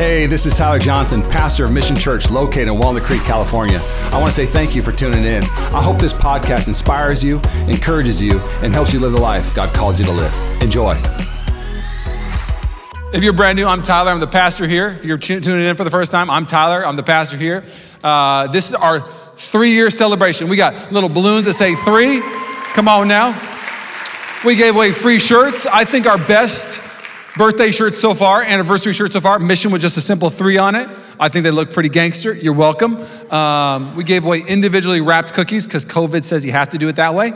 Hey, this is Tyler Johnson, pastor of Mission Church located in Walnut Creek, California. I want to say thank you for tuning in. I hope this podcast inspires you, encourages you, and helps you live the life God called you to live. Enjoy. If you're brand new, I'm Tyler. I'm the pastor here. If you're tuning in for the first time, I'm Tyler. I'm the pastor here. Uh, this is our three year celebration. We got little balloons that say three. Come on now. We gave away free shirts. I think our best birthday shirts so far, anniversary shirts so far, mission with just a simple three on it. I think they look pretty gangster. You're welcome. Um, we gave away individually wrapped cookies because COVID says you have to do it that way.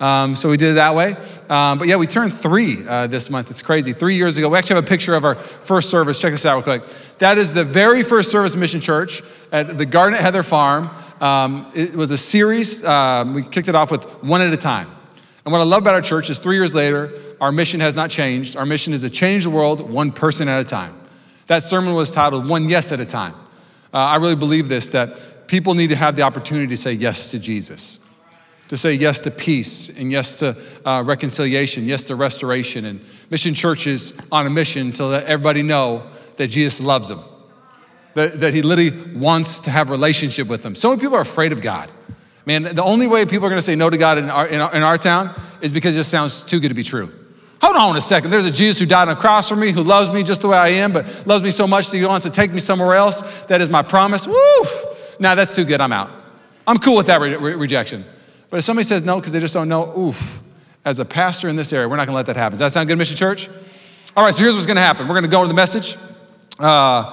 Um, so we did it that way. Um, but yeah, we turned three uh, this month. It's crazy. Three years ago, we actually have a picture of our first service. Check this out real quick. That is the very first service Mission Church at the Garden at Heather Farm. Um, it was a series. Um, we kicked it off with one at a time. And what I love about our church is three years later, our mission has not changed. Our mission is to change the world one person at a time. That sermon was titled One Yes at a Time. Uh, I really believe this that people need to have the opportunity to say yes to Jesus, to say yes to peace, and yes to uh, reconciliation, yes to restoration. And Mission Church is on a mission to let everybody know that Jesus loves them, that, that He literally wants to have relationship with them. So many people are afraid of God. Man, the only way people are going to say no to God in our, in our, in our town is because it just sounds too good to be true. Hold on a second. There's a Jesus who died on the cross for me, who loves me just the way I am, but loves me so much that he wants to take me somewhere else. That is my promise. Woof. Now that's too good. I'm out. I'm cool with that re- re- rejection. But if somebody says no because they just don't know, oof, as a pastor in this area, we're not going to let that happen. Does that sound good, Mission Church? All right, so here's what's going to happen. We're going to go into the message. Uh,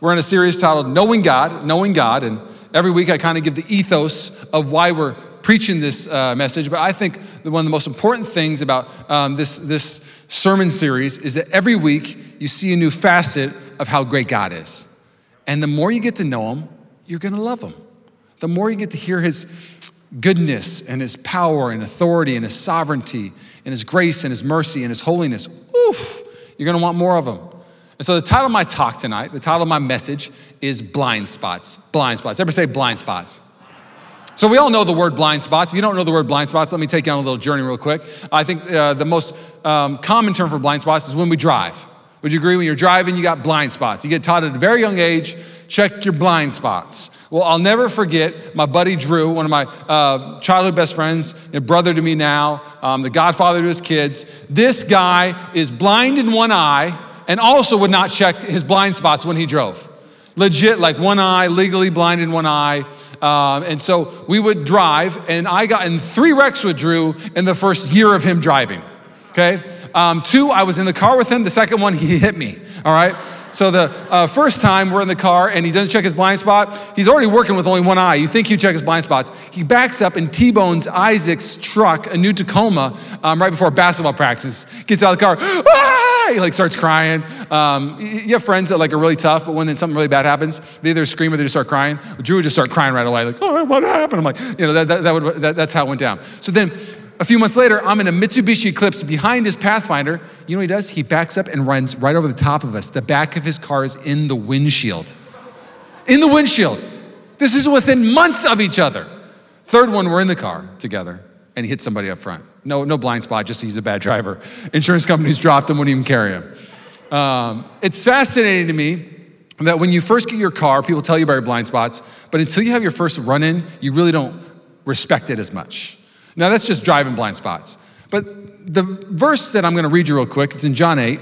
we're in a series titled Knowing God, Knowing God, and Every week I kind of give the ethos of why we're preaching this uh, message, but I think one of the most important things about um, this, this sermon series is that every week you see a new facet of how great God is. And the more you get to know Him, you're gonna love Him. The more you get to hear His goodness and His power and authority and His sovereignty and His grace and His mercy and His holiness, oof, you're gonna want more of Him. And so the title of my talk tonight, the title of my message is Blind Spots. Blind Spots. Everybody say blind spots. So we all know the word blind spots. If you don't know the word blind spots, let me take you on a little journey real quick. I think uh, the most um, common term for blind spots is when we drive. Would you agree? When you're driving, you got blind spots. You get taught at a very young age, check your blind spots. Well, I'll never forget my buddy Drew, one of my uh, childhood best friends, a brother to me now, um, the godfather to his kids. This guy is blind in one eye and also would not check his blind spots when he drove. Legit, like one eye, legally blind in one eye. Um, and so we would drive, and I got in three wrecks with Drew in the first year of him driving. Okay? Um, two, I was in the car with him. The second one, he hit me. All right? So the uh, first time we're in the car and he doesn't check his blind spot, he's already working with only one eye. You think he'd check his blind spots. He backs up and T-bones Isaac's truck, a new Tacoma, um, right before basketball practice. Gets out of the car, ah! He like starts crying. Um, you have friends that like are really tough, but when something really bad happens, they either scream or they just start crying. Drew would just start crying right away, like, oh, what happened? I'm like, you know, that, that, that would, that, that's how it went down. So then a few months later, I'm in a Mitsubishi Eclipse behind his Pathfinder. You know what he does? He backs up and runs right over the top of us. The back of his car is in the windshield. In the windshield. This is within months of each other. Third one, we're in the car together, and he hits somebody up front. No, no blind spot, just he's a bad driver. Insurance companies dropped him, wouldn't even carry him. Um, it's fascinating to me that when you first get your car, people tell you about your blind spots, but until you have your first run in, you really don't respect it as much. Now, that's just driving blind spots. But the verse that I'm going to read you real quick, it's in John 8.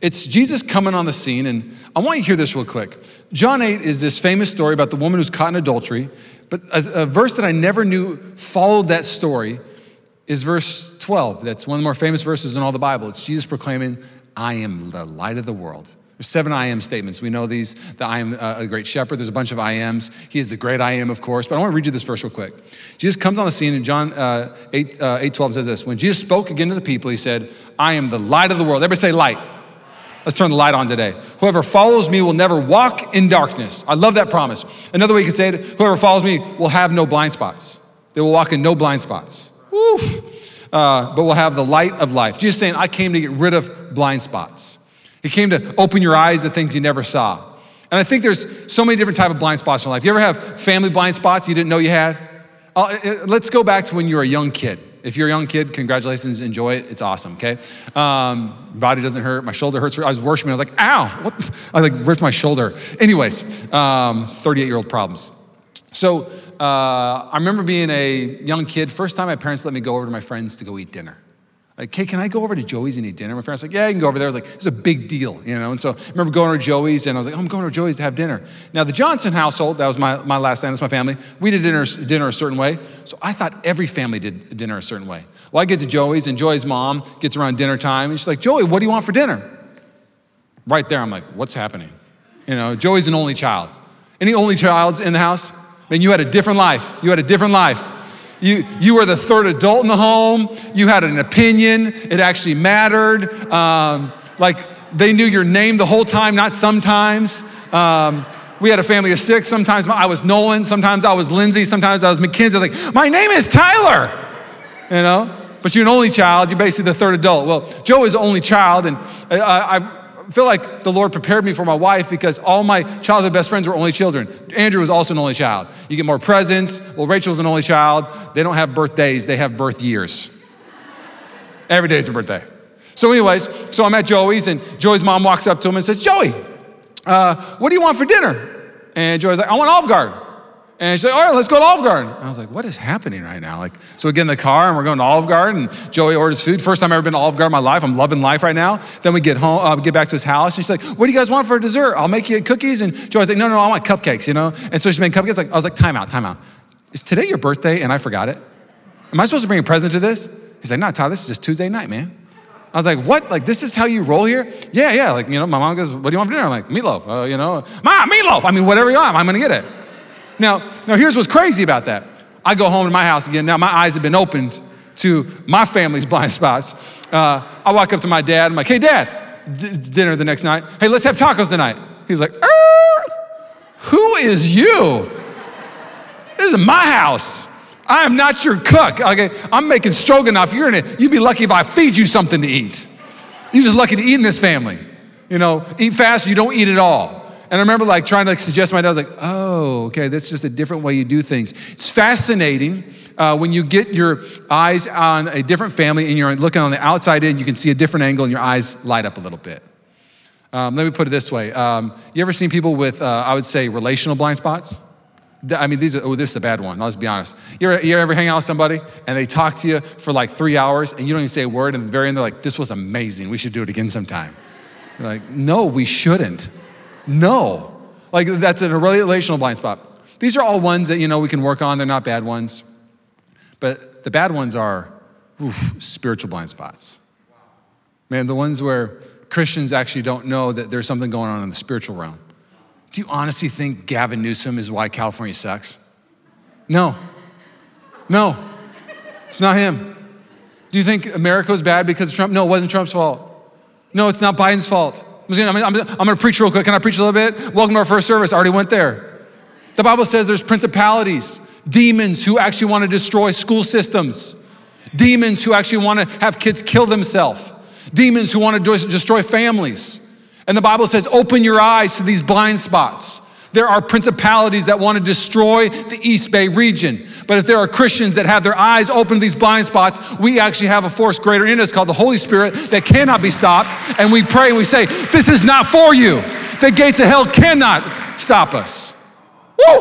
It's Jesus coming on the scene, and I want you to hear this real quick. John 8 is this famous story about the woman who's caught in adultery, but a, a verse that I never knew followed that story is verse 12. That's one of the more famous verses in all the Bible. It's Jesus proclaiming, I am the light of the world. There's seven I am statements. We know these. The I am uh, a great shepherd. There's a bunch of I ams. He is the great I am, of course. But I want to read you this verse real quick. Jesus comes on the scene, and John uh, 8, uh, 8 12 says this When Jesus spoke again to the people, he said, I am the light of the world. Everybody say light. Let's turn the light on today. Whoever follows me will never walk in darkness. I love that promise. Another way you could say it whoever follows me will have no blind spots. They will walk in no blind spots. Oof. Uh, but will have the light of life. Jesus saying, I came to get rid of blind spots. He came to open your eyes to things you never saw. And I think there's so many different type of blind spots in life. You ever have family blind spots you didn't know you had? Uh, uh, let's go back to when you were a young kid. If you're a young kid, congratulations, enjoy it. It's awesome, okay? Um, body doesn't hurt. My shoulder hurts. I was worshiping. I was like, ow, what? I like ripped my shoulder. Anyways, 38 um, year old problems. So uh, I remember being a young kid. First time my parents let me go over to my friends to go eat dinner. Like, hey, can I go over to Joey's and eat dinner? My parents were like, yeah, you can go over there. I was like, it's a big deal, you know? And so I remember going to Joey's and I was like, oh, I'm going to Joey's to have dinner. Now, the Johnson household, that was my, my last name, that's my family, we did dinner, dinner a certain way. So I thought every family did dinner a certain way. Well, I get to Joey's and Joey's mom gets around dinner time and she's like, Joey, what do you want for dinner? Right there, I'm like, what's happening? You know, Joey's an only child. Any only childs in the house? Man, you had a different life. You had a different life. You, you were the third adult in the home. You had an opinion. It actually mattered. Um, like they knew your name the whole time, not sometimes. Um, we had a family of six. Sometimes I was Nolan. Sometimes I was Lindsay. Sometimes I was Mackenzie. I was like, my name is Tyler. You know? But you're an only child. You're basically the third adult. Well, Joe is the only child. And I, I feel like the Lord prepared me for my wife because all my childhood best friends were only children. Andrew was also an only child. You get more presents. Well, Rachel's an only child. They don't have birthdays, they have birth years. Every day is a birthday. So, anyways, so I'm at Joey's, and Joey's mom walks up to him and says, Joey, uh, what do you want for dinner? And Joey's like, I want Olive Garden. And she's like, all right, let's go to Olive Garden. And I was like, what is happening right now? Like, so we get in the car and we're going to Olive Garden. And Joey orders food. First time I've ever been to Olive Garden in my life. I'm loving life right now. Then we get home, uh, get back to his house. And she's like, what do you guys want for dessert? I'll make you cookies. And Joey's like, no, no, I want cupcakes, you know? And so she made cupcakes. Like, I was like, time out, time out. Is today your birthday and I forgot it? Am I supposed to bring a present to this? He's like, no, Todd, this is just Tuesday night, man. I was like, what? Like, this is how you roll here? Yeah, yeah. Like, you know, my mom goes, what do you want for dinner? I'm like, meatloaf. Uh, you know, mom, meatloaf. I mean, whatever you want, I'm going to get it. Now, now here's what's crazy about that. I go home to my house again. Now my eyes have been opened to my family's blind spots. Uh, I walk up to my dad. I'm like, hey, dad, dinner the next night. Hey, let's have tacos tonight. He's like, who is you? This is my house. I am not your cook. Okay, I'm making stroganoff. You're in it. You'd be lucky if I feed you something to eat. You're just lucky to eat in this family. You know, eat fast, you don't eat at all. And I remember like trying to like suggest to my dad, I was like, oh, okay, that's just a different way you do things. It's fascinating uh, when you get your eyes on a different family and you're looking on the outside in, you can see a different angle and your eyes light up a little bit. Um, let me put it this way. Um, you ever seen people with, uh, I would say, relational blind spots? I mean, these are, oh, this is a bad one. Let's be honest. You ever, you ever hang out with somebody and they talk to you for like three hours and you don't even say a word, and at the very end, they're like, this was amazing. We should do it again sometime. You're like, no, we shouldn't. No. Like that's a relational blind spot. These are all ones that, you know, we can work on. They're not bad ones. But the bad ones are oof, spiritual blind spots. Man, the ones where Christians actually don't know that there's something going on in the spiritual realm. Do you honestly think Gavin Newsom is why California sucks? No. No. It's not him. Do you think America was bad because of Trump? No, it wasn't Trump's fault. No, it's not Biden's fault. I'm, I'm, I'm going to preach real quick. Can I preach a little bit? Welcome to our first service. I already went there. The Bible says there's principalities, demons who actually want to destroy school systems, demons who actually want to have kids kill themselves, demons who want to destroy families. And the Bible says, open your eyes to these blind spots. There are principalities that want to destroy the East Bay region. But if there are Christians that have their eyes open to these blind spots, we actually have a force greater in us called the Holy Spirit that cannot be stopped. And we pray and we say, This is not for you. The gates of hell cannot stop us. Woo!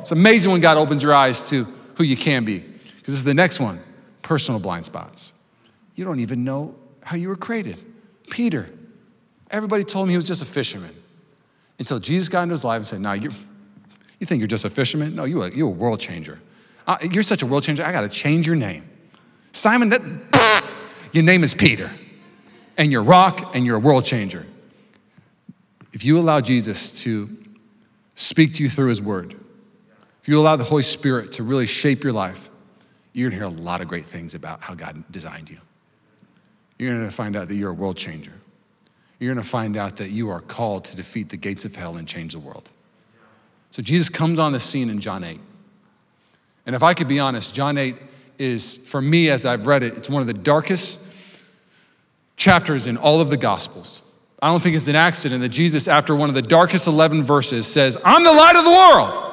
It's amazing when God opens your eyes to who you can be. Because this is the next one personal blind spots. You don't even know how you were created. Peter, everybody told him he was just a fisherman until Jesus got into his life and said, No, you you think you're just a fisherman? No, you're a, you're a world changer. You're such a world changer, I got to change your name. Simon, that, your name is Peter, and you're rock, and you're a world changer. If you allow Jesus to speak to you through his word, if you allow the Holy Spirit to really shape your life, you're gonna hear a lot of great things about how God designed you. You're gonna find out that you're a world changer you're going to find out that you are called to defeat the gates of hell and change the world. So Jesus comes on the scene in John 8. And if I could be honest, John 8 is, for me, as I've read it, it's one of the darkest chapters in all of the Gospels. I don't think it's an accident that Jesus, after one of the darkest 11 verses, says, I'm the light of the world.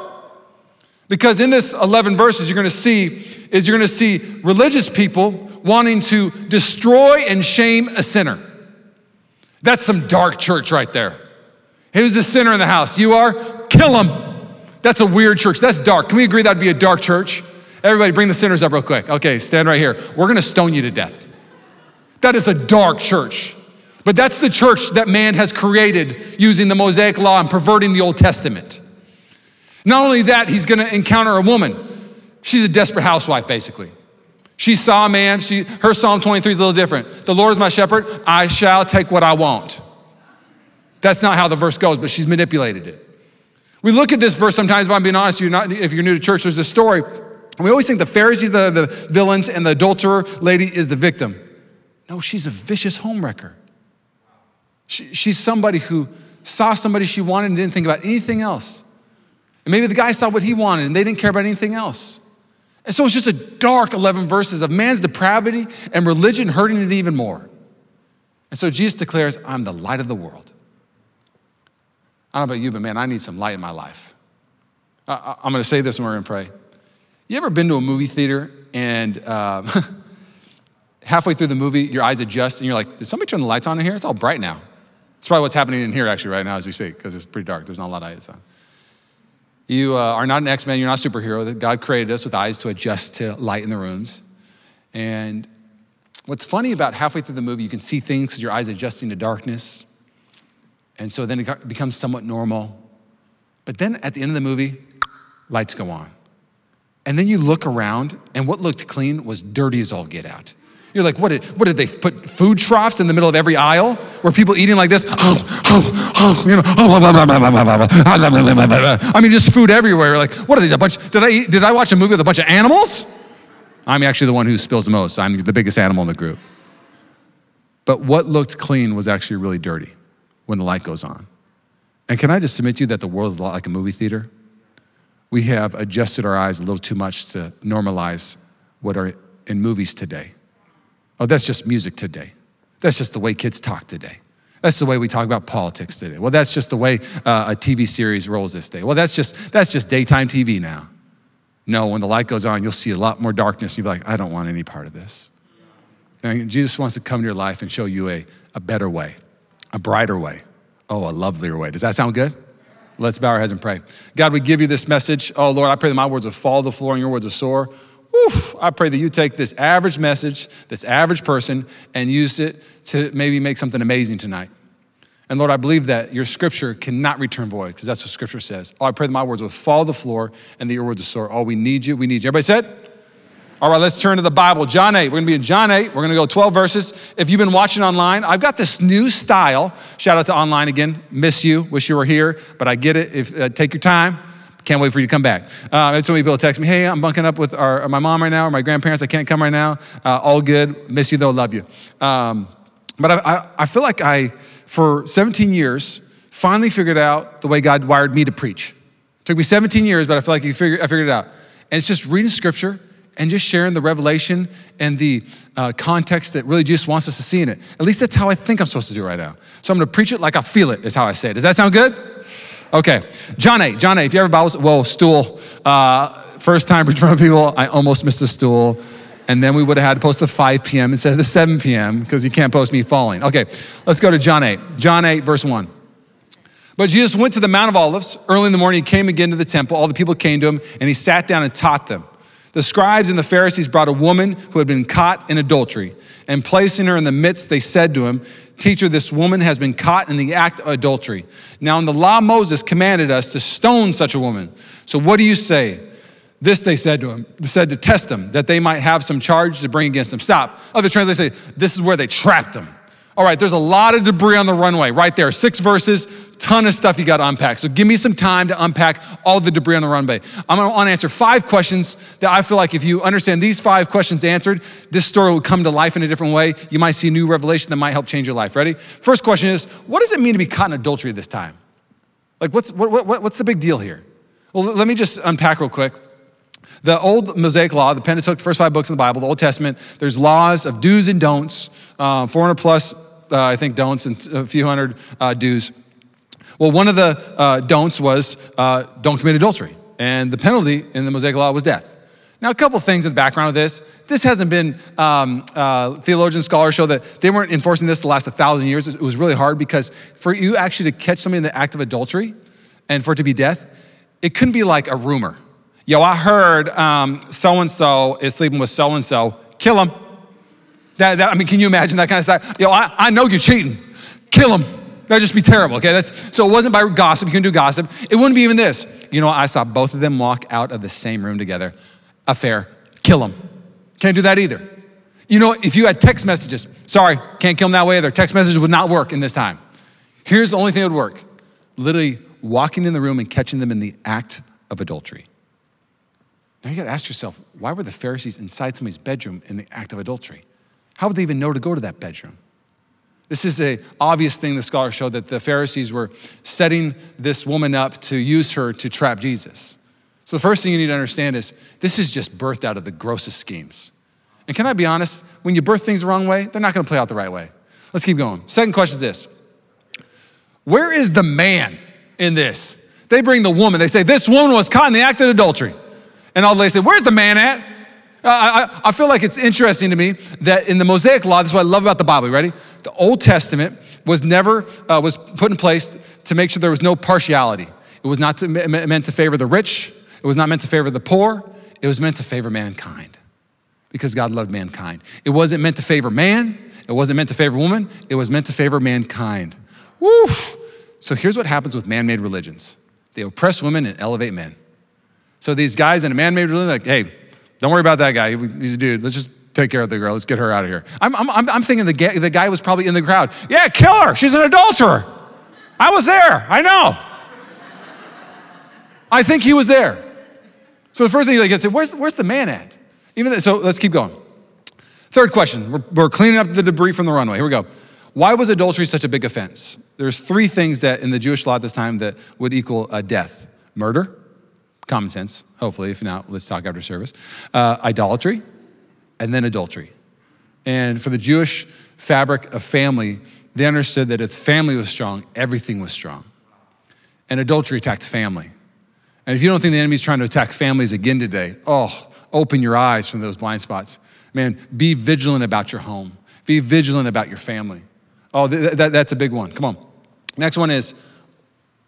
Because in this 11 verses, you're gonna see, is you're gonna see religious people wanting to destroy and shame a sinner. That's some dark church right there. Who's a sinner in the house? You are? Kill him. That's a weird church. That's dark. Can we agree that'd be a dark church? Everybody, bring the sinners up real quick. Okay, stand right here. We're gonna stone you to death. That is a dark church. But that's the church that man has created using the Mosaic law and perverting the Old Testament. Not only that, he's gonna encounter a woman. She's a desperate housewife, basically. She saw a man, she, her Psalm 23 is a little different. The Lord is my shepherd, I shall take what I want. That's not how the verse goes, but she's manipulated it. We look at this verse sometimes, but I'm being honest, you're not, if you're new to church, there's a story. And we always think the Pharisees, are the villains, and the adulterer lady is the victim. No, she's a vicious homewrecker. She, she's somebody who saw somebody she wanted and didn't think about anything else. And maybe the guy saw what he wanted and they didn't care about anything else. And so it's just a dark 11 verses of man's depravity and religion hurting it even more. And so Jesus declares, I'm the light of the world. I don't know about you, but man, I need some light in my life. I, am going to say this when we're going to pray. You ever been to a movie theater and um, halfway through the movie, your eyes adjust and you're like, did somebody turn the lights on in here? It's all bright now. That's probably what's happening in here actually right now as we speak because it's pretty dark. There's not a lot of lights on. You uh, are not an X Man, you're not a superhero. God created us with eyes to adjust to light in the rooms. And what's funny about halfway through the movie, you can see things because your eyes adjusting to darkness. And so then it becomes somewhat normal. But then at the end of the movie, lights go on. And then you look around, and what looked clean was dirty as all get out. You're like, what did, what did they put food troughs in the middle of every aisle where people eating like this? I mean, just food everywhere. Like, what are these? A bunch? Did I eat, did I watch a movie with a bunch of animals? I'm actually the one who spills the most. I'm the biggest animal in the group. But what looked clean was actually really dirty when the light goes on. And can I just submit to you that the world is a lot like a movie theater? We have adjusted our eyes a little too much to normalize what are in movies today. Oh, that's just music today. That's just the way kids talk today. That's the way we talk about politics today. Well, that's just the way uh, a TV series rolls this day. Well, that's just that's just daytime TV now. No, when the light goes on, you'll see a lot more darkness. You'll be like, I don't want any part of this. And Jesus wants to come to your life and show you a, a better way, a brighter way, oh, a lovelier way. Does that sound good? Let's bow our heads and pray. God, we give you this message. Oh, Lord, I pray that my words will fall to the floor and your words will soar. Oof, I pray that you take this average message, this average person, and use it to maybe make something amazing tonight. And Lord, I believe that your scripture cannot return void because that's what scripture says. Oh, I pray that my words will fall to the floor and that your words will soar. Oh, we need you. We need you. Everybody said? All right, let's turn to the Bible. John 8. We're going to be in John 8. We're going to go 12 verses. If you've been watching online, I've got this new style. Shout out to online again. Miss you. Wish you were here, but I get it. If uh, take your time. Can't wait for you to come back. Uh, it's many people text me, hey, I'm bunking up with our, my mom right now or my grandparents. I can't come right now. Uh, all good. Miss you though. Love you. Um, but I, I, I feel like I, for 17 years, finally figured out the way God wired me to preach. It took me 17 years, but I feel like I figured, I figured it out. And it's just reading scripture and just sharing the revelation and the uh, context that really Jesus wants us to see in it. At least that's how I think I'm supposed to do right now. So I'm gonna preach it like I feel it, is how I say it. Does that sound good? Okay, John 8, John 8, if you ever Bibles, whoa, stool. Uh, first time in front of people, I almost missed a stool. And then we would have had to post the 5 p.m. instead of the 7 p.m. because you can't post me falling. Okay, let's go to John 8. John 8, verse 1. But Jesus went to the Mount of Olives. Early in the morning, he came again to the temple. All the people came to him, and he sat down and taught them. The scribes and the Pharisees brought a woman who had been caught in adultery, and placing her in the midst, they said to him, Teacher, this woman has been caught in the act of adultery. Now, in the law, Moses commanded us to stone such a woman. So, what do you say? This they said to him, they said to test him, that they might have some charge to bring against him. Stop. Other translations say, this is where they trapped him. All right, there's a lot of debris on the runway right there. Six verses, ton of stuff you got to unpack. So give me some time to unpack all the debris on the runway. I'm going to answer five questions that I feel like if you understand these five questions answered, this story will come to life in a different way. You might see a new revelation that might help change your life. Ready? First question is, what does it mean to be caught in adultery this time? Like, what's, what, what, what's the big deal here? Well, let me just unpack real quick. The old Mosaic Law, the Pentateuch, the first five books in the Bible, the Old Testament, there's laws of do's and don'ts, uh, 400 plus uh, I think, don'ts and a few hundred uh, do's. Well, one of the uh, don'ts was uh, don't commit adultery. and the penalty in the Mosaic Law was death. Now, a couple things in the background of this. This hasn't been, um, uh, theologian scholars show that they weren't enforcing this the last 1,000 years. It was really hard because for you actually to catch somebody in the act of adultery and for it to be death, it couldn't be like a rumor. Yo, I heard so and so is sleeping with so and so. Kill him. That, that, I mean, can you imagine that kind of stuff? Yo, I, I know you're cheating. Kill him. That'd just be terrible, okay? That's, so it wasn't by gossip. You can do gossip. It wouldn't be even this. You know, I saw both of them walk out of the same room together. Affair. Kill them. Can't do that either. You know, if you had text messages, sorry, can't kill them that way either. Text messages would not work in this time. Here's the only thing that would work literally walking in the room and catching them in the act of adultery. Now you gotta ask yourself, why were the Pharisees inside somebody's bedroom in the act of adultery? How would they even know to go to that bedroom? This is an obvious thing the scholars show that the Pharisees were setting this woman up to use her to trap Jesus. So the first thing you need to understand is this is just birthed out of the grossest schemes. And can I be honest? When you birth things the wrong way, they're not gonna play out the right way. Let's keep going. Second question is this Where is the man in this? They bring the woman, they say, This woman was caught in the act of adultery. And all they say, Where's the man at? I, I, feel like it's interesting to me that in the Mosaic Law, this is what I love about the Bible. Ready? The Old Testament was never uh, was put in place to make sure there was no partiality. It was not to, meant to favor the rich. It was not meant to favor the poor. It was meant to favor mankind because God loved mankind. It wasn't meant to favor man. It wasn't meant to favor woman. It was meant to favor mankind. Woof. So here's what happens with man-made religions. They oppress women and elevate men. So these guys in a man-made religion, like, hey, don't worry about that guy. He's a dude. Let's just take care of the girl. Let's get her out of here. I'm, I'm, I'm thinking the guy, the guy was probably in the crowd. Yeah, kill her. She's an adulterer. I was there. I know. I think he was there. So the first thing he gets is, where's, where's the man at? Even so let's keep going. Third question. We're, we're cleaning up the debris from the runway. Here we go. Why was adultery such a big offense? There's three things that in the Jewish law at this time that would equal a death: murder, common sense, hopefully. If not, let's talk after service. Uh, idolatry, and then adultery. And for the Jewish fabric of family, they understood that if family was strong, everything was strong. And adultery attacked family. And if you don't think the enemy's trying to attack families again today, oh, open your eyes from those blind spots. Man, be vigilant about your home. Be vigilant about your family. Oh, th- th- that's a big one. Come on. Next one is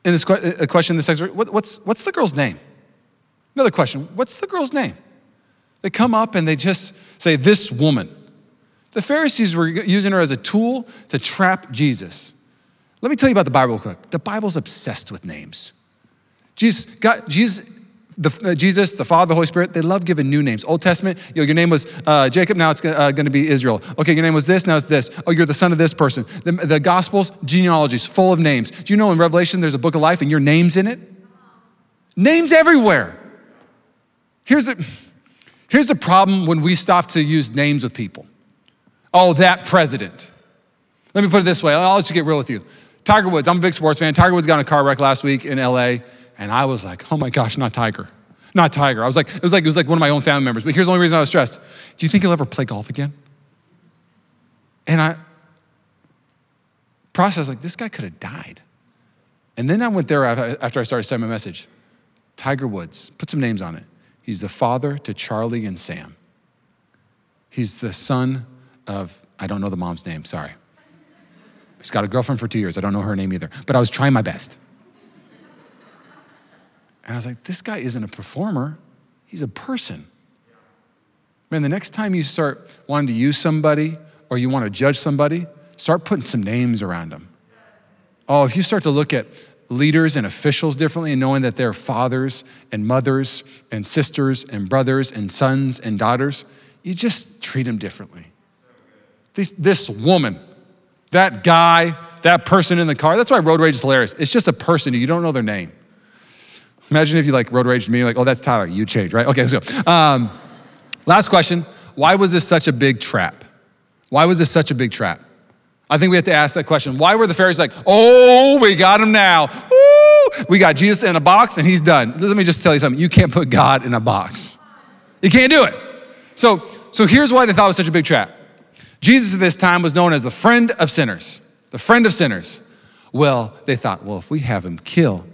in this que- a question in the sex. What, what's, what's the girl's name? Another question What's the girl's name? They come up and they just say, This woman. The Pharisees were using her as a tool to trap Jesus. Let me tell you about the Bible quick. The Bible's obsessed with names. Jesus, God, Jesus, the, uh, Jesus, the Father, the Holy Spirit, they love giving new names. Old Testament, you know, your name was uh, Jacob, now it's uh, going to be Israel. Okay, your name was this, now it's this. Oh, you're the son of this person. The, the Gospels, genealogies, full of names. Do you know in Revelation there's a book of life and your name's in it? Names everywhere. Here's the, here's the problem when we stop to use names with people. Oh, that president. Let me put it this way. I'll you get real with you. Tiger Woods, I'm a big sports fan. Tiger Woods got in a car wreck last week in LA, and I was like, oh my gosh, not Tiger. Not Tiger. I was like, it was like, it was like one of my own family members. But here's the only reason I was stressed. Do you think he'll ever play golf again? And I processed like, this guy could have died. And then I went there after I started sending my message. Tiger Woods, put some names on it. He's the father to Charlie and Sam. He's the son of, I don't know the mom's name, sorry. He's got a girlfriend for two years. I don't know her name either, but I was trying my best. And I was like, this guy isn't a performer, he's a person. Man, the next time you start wanting to use somebody or you want to judge somebody, start putting some names around them. Oh, if you start to look at leaders and officials differently and knowing that they're fathers and mothers and sisters and brothers and sons and daughters, you just treat them differently. This, this woman, that guy, that person in the car, that's why road rage is hilarious. It's just a person, you don't know their name. Imagine if you like road raged me, like, oh, that's Tyler, you changed, right? Okay, let's go. Um, last question Why was this such a big trap? Why was this such a big trap? I think we have to ask that question. Why were the Pharisees like, oh, we got him now? Woo! We got Jesus in a box and he's done. Let me just tell you something. You can't put God in a box. You can't do it. So, so here's why they thought it was such a big trap. Jesus at this time was known as the friend of sinners, the friend of sinners. Well, they thought, well, if we have him kill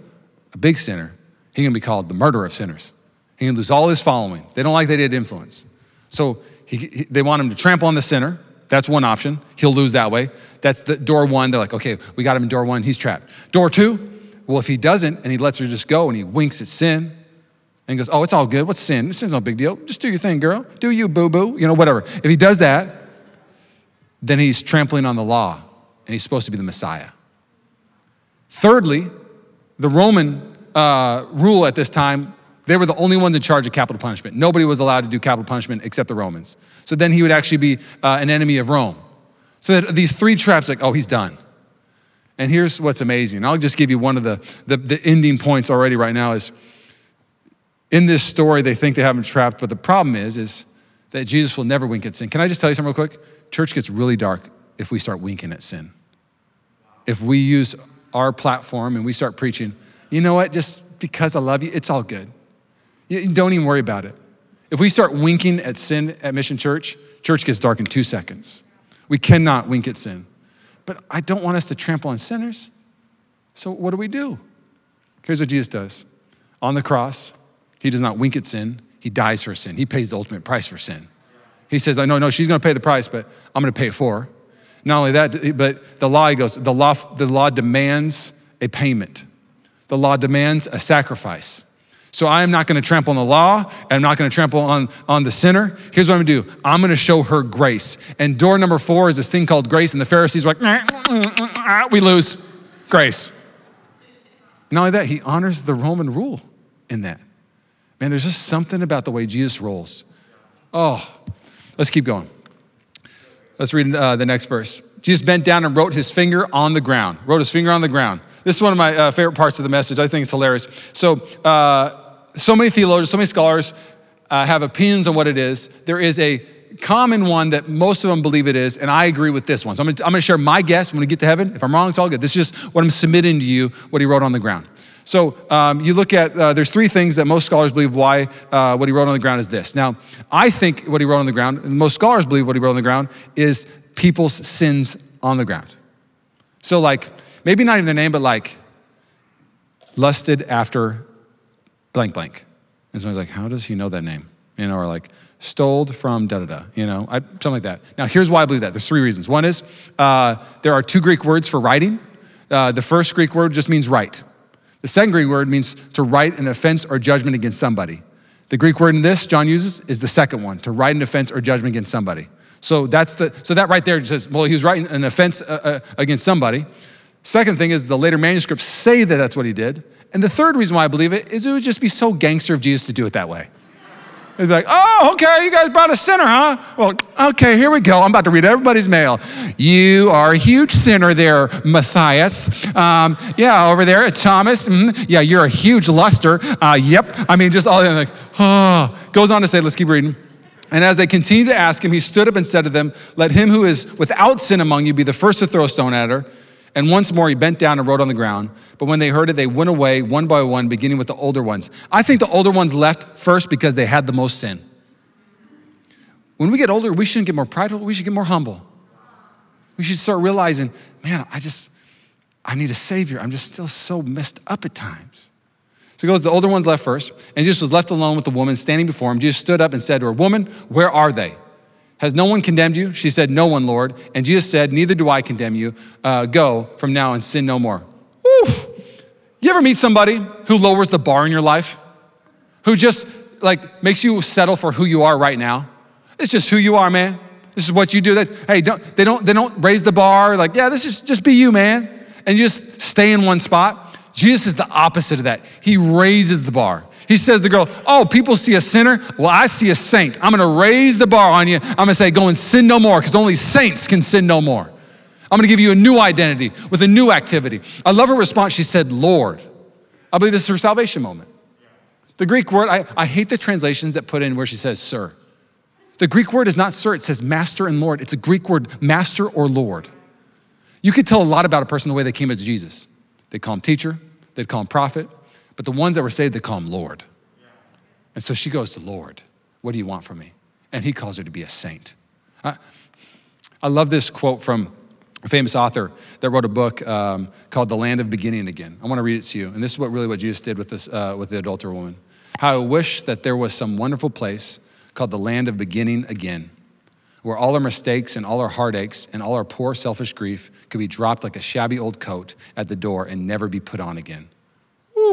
a big sinner, He's gonna be called the murderer of sinners. He can lose all his following. They don't like that he had influence. So he, he, they want him to trample on the sinner. That's one option. He'll lose that way. That's the door one. They're like, okay, we got him in door one. He's trapped. Door two, well, if he doesn't and he lets her just go and he winks at sin and goes, oh, it's all good. What's sin? Sin's no big deal. Just do your thing, girl. Do you, boo boo. You know, whatever. If he does that, then he's trampling on the law and he's supposed to be the Messiah. Thirdly, the Roman uh, rule at this time they were the only ones in charge of capital punishment. Nobody was allowed to do capital punishment except the Romans. So then he would actually be uh, an enemy of Rome. So that these three traps, like, oh, he's done. And here's what's amazing. I'll just give you one of the, the, the ending points already right now is in this story, they think they have him trapped, but the problem is, is that Jesus will never wink at sin. Can I just tell you something real quick? Church gets really dark if we start winking at sin. If we use our platform and we start preaching, you know what, just because I love you, it's all good. Don't even worry about it. If we start winking at sin at Mission Church, church gets dark in two seconds. We cannot wink at sin. But I don't want us to trample on sinners. So what do we do? Here's what Jesus does. On the cross, he does not wink at sin. He dies for sin. He pays the ultimate price for sin. He says, "I know, no, she's to pay the price, but I'm to pay it for her." Not only that, but the law he goes, the law, the law demands a payment. The law demands a sacrifice. So I am not going to trample on the law. and I'm not going to trample on, on the sinner. Here's what I'm going to do I'm going to show her grace. And door number four is this thing called grace. And the Pharisees were like, we lose grace. Not only that, he honors the Roman rule in that. Man, there's just something about the way Jesus rolls. Oh, let's keep going. Let's read uh, the next verse. Jesus bent down and wrote his finger on the ground. Wrote his finger on the ground. This is one of my uh, favorite parts of the message. I think it's hilarious. So, uh, so many theologians, so many scholars uh, have opinions on what it is. There is a common one that most of them believe it is, and I agree with this one. So I'm gonna, I'm gonna share my guess when we get to heaven. If I'm wrong, it's all good. This is just what I'm submitting to you, what he wrote on the ground. So um, you look at, uh, there's three things that most scholars believe why uh, what he wrote on the ground is this. Now, I think what he wrote on the ground, most scholars believe what he wrote on the ground, is people's sins on the ground. So, like, maybe not even their name, but like, lusted after blank blank. And someone's like, how does he know that name? You know, or like, stole from da da da, you know, I, something like that. Now, here's why I believe that. There's three reasons. One is uh, there are two Greek words for writing. Uh, the first Greek word just means right. The second Greek word means to write an offense or judgment against somebody. The Greek word in this John uses is the second one, to write an offense or judgment against somebody. So that's the so that right there says, well, he was writing an offense uh, uh, against somebody. Second thing is the later manuscripts say that that's what he did. And the third reason why I believe it is it would just be so gangster of Jesus to do it that way. It'd be like, oh, okay, you guys brought a sinner, huh? Well, okay, here we go. I'm about to read everybody's mail. You are a huge sinner there, Matthias. Um, yeah, over there, Thomas. Mm-hmm. Yeah, you're a huge luster. Uh, yep. I mean, just all like, oh. Goes on to say, let's keep reading. And as they continued to ask him, he stood up and said to them, Let him who is without sin among you be the first to throw a stone at her. And once more he bent down and wrote on the ground. But when they heard it, they went away one by one, beginning with the older ones. I think the older ones left first because they had the most sin. When we get older, we shouldn't get more prideful, we should get more humble. We should start realizing, man, I just, I need a savior. I'm just still so messed up at times. So he goes, the older ones left first, and Jesus was left alone with the woman standing before him. Jesus stood up and said to her, Woman, where are they? Has no one condemned you? She said, No one, Lord. And Jesus said, Neither do I condemn you. Uh, go from now and sin no more. Oof. You ever meet somebody who lowers the bar in your life? Who just like makes you settle for who you are right now? It's just who you are, man. This is what you do. That hey, don't, they don't they don't raise the bar. Like yeah, this is just be you, man, and you just stay in one spot. Jesus is the opposite of that. He raises the bar. He says to the girl, Oh, people see a sinner. Well, I see a saint. I'm going to raise the bar on you. I'm going to say, Go and sin no more because only saints can sin no more. I'm going to give you a new identity with a new activity. I love her response. She said, Lord. I believe this is her salvation moment. The Greek word, I, I hate the translations that put in where she says, Sir. The Greek word is not sir, it says master and Lord. It's a Greek word, master or Lord. You could tell a lot about a person the way they came to Jesus. They call him teacher, they'd call him prophet, but the ones that were saved, they call him Lord. And so she goes to Lord, what do you want from me? And he calls her to be a saint. I, I love this quote from a famous author that wrote a book um, called The Land of Beginning Again. I want to read it to you. And this is what really what Jesus did with, this, uh, with the adulterer woman. How I wish that there was some wonderful place called the land of beginning again, where all our mistakes and all our heartaches and all our poor selfish grief could be dropped like a shabby old coat at the door and never be put on again.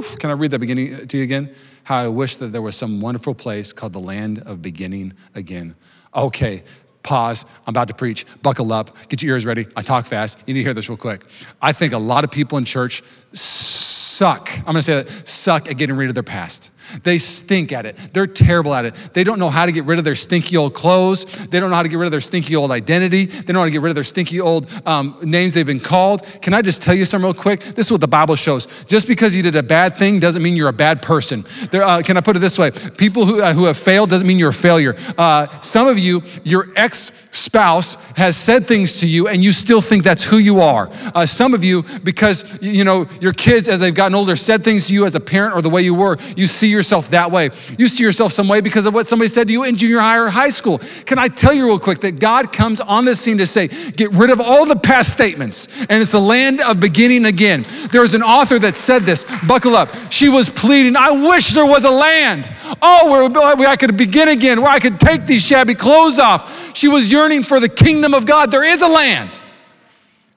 Can I read that beginning uh, to you again? How I wish that there was some wonderful place called the land of beginning again. Okay, pause. I'm about to preach. Buckle up. Get your ears ready. I talk fast. You need to hear this real quick. I think a lot of people in church suck. I'm gonna say that suck at getting rid of their past. They stink at it. They're terrible at it. They don't know how to get rid of their stinky old clothes. They don't know how to get rid of their stinky old identity. They don't know how to get rid of their stinky old um, names they've been called. Can I just tell you something real quick? This is what the Bible shows. Just because you did a bad thing doesn't mean you're a bad person. There, uh, can I put it this way? People who, uh, who have failed doesn't mean you're a failure. Uh, some of you, your ex spouse has said things to you and you still think that's who you are. Uh, some of you, because you know your kids as they've gotten older said things to you as a parent or the way you were, you see yourself that way. You see yourself some way because of what somebody said to you in junior high or high school. Can I tell you real quick that God comes on this scene to say, get rid of all the past statements and it's the land of beginning again. There's an author that said this, buckle up. She was pleading, I wish there was a land. Oh, where, where I could begin again, where I could take these shabby clothes off. She was yearning for the kingdom of God. There is a land,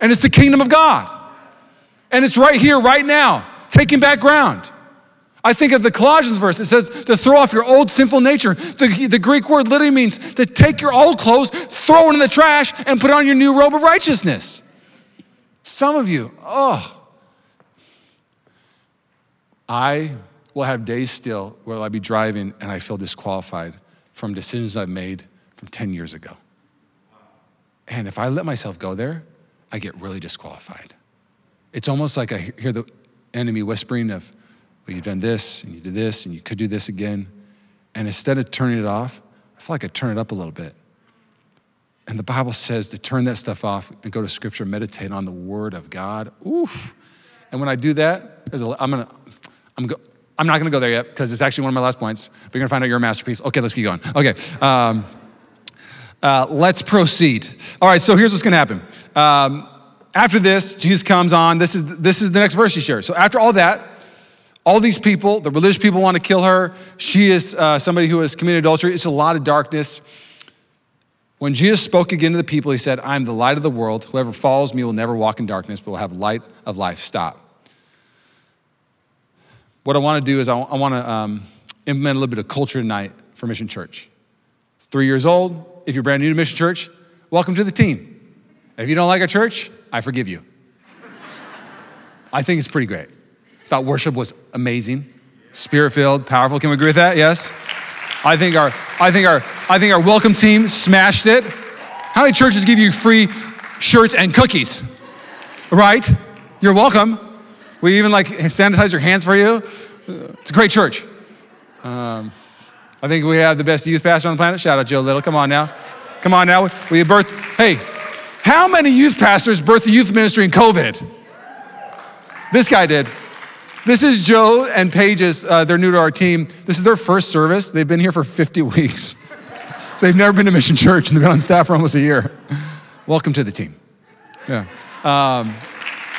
and it's the kingdom of God. And it's right here, right now, taking back ground. I think of the Colossians verse. It says to throw off your old sinful nature. The, the Greek word literally means to take your old clothes, throw it in the trash, and put on your new robe of righteousness. Some of you, oh, I will have days still where I'll be driving and I feel disqualified from decisions I've made from 10 years ago. And if I let myself go there, I get really disqualified. It's almost like I hear the enemy whispering of, well, you've done this and you did this and you could do this again. And instead of turning it off, I feel like I turn it up a little bit. And the Bible says to turn that stuff off and go to scripture, meditate on the word of God. Oof. And when I do that, there's a, I'm gonna, I'm, go, I'm not gonna go there yet because it's actually one of my last points. But you're gonna find out you're a masterpiece. Okay, let's keep going. Okay. Um, uh, let's proceed. All right, so here's what's gonna happen. Um, after this, Jesus comes on. This is, this is the next verse he shares. So after all that, all these people, the religious people want to kill her. She is uh, somebody who has committed adultery. It's a lot of darkness. When Jesus spoke again to the people, he said, I'm the light of the world. Whoever follows me will never walk in darkness, but will have light of life. Stop. What I want to do is I, I want to um, implement a little bit of culture tonight for Mission Church. Three years old, if you're brand new to Mission Church, welcome to the team. If you don't like our church, I forgive you. I think it's pretty great. Thought worship was amazing, spirit filled, powerful. Can we agree with that? Yes. I think our I think our I think our welcome team smashed it. How many churches give you free shirts and cookies? Right? You're welcome. We even like sanitize your hands for you. It's a great church. Um, I think we have the best youth pastor on the planet. Shout out Joe Little. Come on now. Come on now. We birth. Hey, how many youth pastors birthed the youth ministry in COVID? This guy did. This is Joe and Pages. uh, they're new to our team. This is their first service. They've been here for 50 weeks. They've never been to Mission Church and they've been on staff for almost a year. Welcome to the team. Yeah. Um,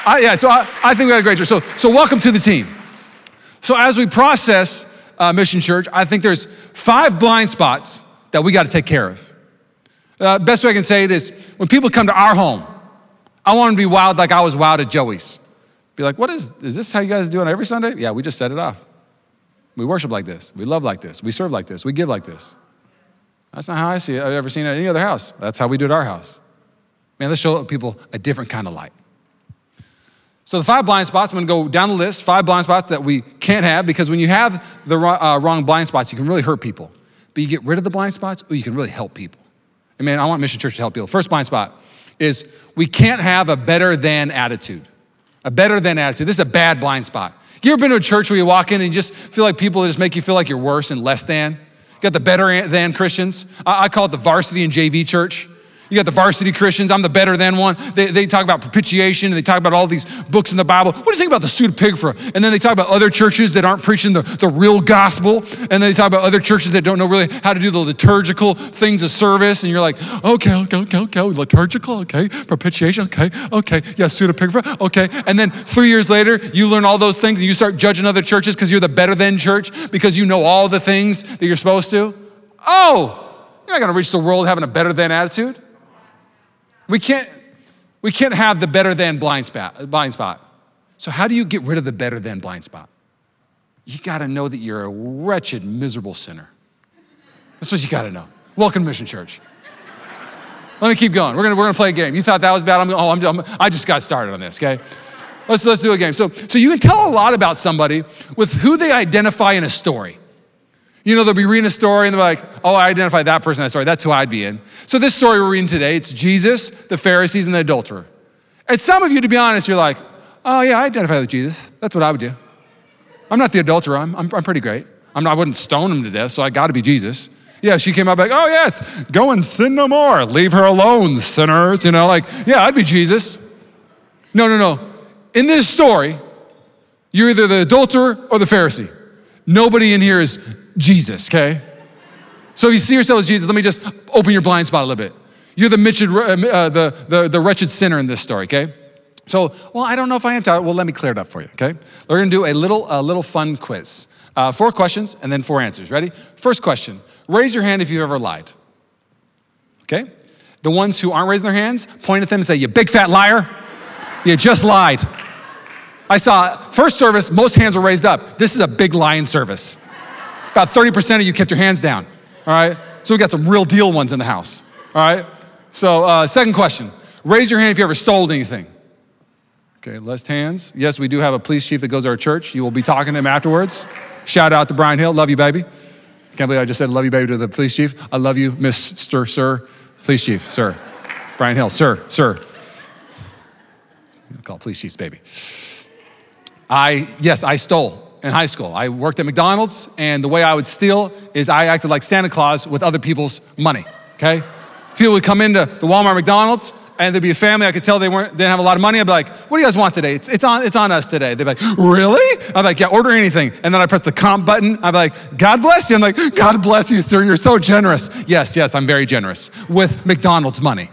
I, yeah, so I, I, think we had a great church. So, so welcome to the team. So as we process uh, Mission Church, I think there's five blind spots that we got to take care of. Uh, best way I can say it is when people come to our home, I want them to be wild like I was wild at Joey's. Be like, what is, is this how you guys do it every Sunday? Yeah, we just set it off. We worship like this. We love like this. We serve like this. We give like this. That's not how I see it. I've ever seen it at any other house. That's how we do it at our house. Man, let's show people a different kind of light. So, the five blind spots, I'm gonna go down the list, five blind spots that we can't have because when you have the uh, wrong blind spots, you can really hurt people. But you get rid of the blind spots, or you can really help people. And man, I want Mission Church to help people. First blind spot is we can't have a better than attitude. A better than attitude. This is a bad blind spot. You ever been to a church where you walk in and you just feel like people just make you feel like you're worse and less than? You got the better than Christians. I, call it the varsity and JV church. You got the varsity Christians, I'm the better than one. They, they talk about propitiation and they talk about all these books in the Bible. What do you think about the pseudepigrapha? And then they talk about other churches that aren't preaching the, the real gospel. And then they talk about other churches that don't know really how to do the liturgical things of service. And you're like, okay, okay, okay, okay, liturgical, okay, propitiation, okay, okay, yeah, pseudepigrapha, okay. And then three years later, you learn all those things and you start judging other churches because you're the better than church because you know all the things that you're supposed to. Oh, you're not going to reach the world having a better than attitude. We can't, we can't have the better than blind spot, blind spot. So, how do you get rid of the better than blind spot? You got to know that you're a wretched, miserable sinner. That's what you got to know. Welcome to Mission Church. Let me keep going. We're gonna, we're gonna play a game. You thought that was bad? I'm, oh, I'm, I'm, I just got started on this, okay? Let's, let's do a game. So, so you can tell a lot about somebody with who they identify in a story. You know, they'll be reading a story and they're like, oh, I identify that person in that story. That's who I'd be in. So, this story we're reading today, it's Jesus, the Pharisees, and the adulterer. And some of you, to be honest, you're like, oh, yeah, I identify with Jesus. That's what I would do. I'm not the adulterer. I'm, I'm, I'm pretty great. I'm not, I wouldn't stone him to death, so I got to be Jesus. Yeah, she came up like, oh, yes, go and sin no more. Leave her alone, sinners. You know, like, yeah, I'd be Jesus. No, no, no. In this story, you're either the adulterer or the Pharisee. Nobody in here is Jesus, okay? So if you see yourself as Jesus, let me just open your blind spot a little bit. You're the, wretched, uh, uh, the, the, the wretched sinner in this story, okay? So, well, I don't know if I am tired. Well, let me clear it up for you, okay? We're gonna do a little, a little fun quiz. Uh, four questions and then four answers. Ready? First question raise your hand if you've ever lied. Okay? The ones who aren't raising their hands, point at them and say, You big fat liar. You just lied. I saw first service, most hands were raised up. This is a big lying service. About 30% of you kept your hands down, all right? So we got some real deal ones in the house, all right? So, uh, second question raise your hand if you ever stole anything. Okay, less hands. Yes, we do have a police chief that goes to our church. You will be talking to him afterwards. Shout out to Brian Hill. Love you, baby. Can't believe I just said love you, baby, to the police chief. I love you, Mr. Sir, police chief, sir. Brian Hill, sir, sir. Call police chiefs, baby. I, yes, I stole in high school. I worked at McDonald's, and the way I would steal is I acted like Santa Claus with other people's money, okay? People would come into the Walmart McDonald's, and there'd be a family, I could tell they weren't, didn't have a lot of money. I'd be like, what do you guys want today? It's, it's, on, it's on us today. They'd be like, really? I'd be like, yeah, order anything. And then I press the comp button. I'd be like, God bless you. I'm like, God bless you, sir. You're so generous. Yes, yes, I'm very generous with McDonald's money.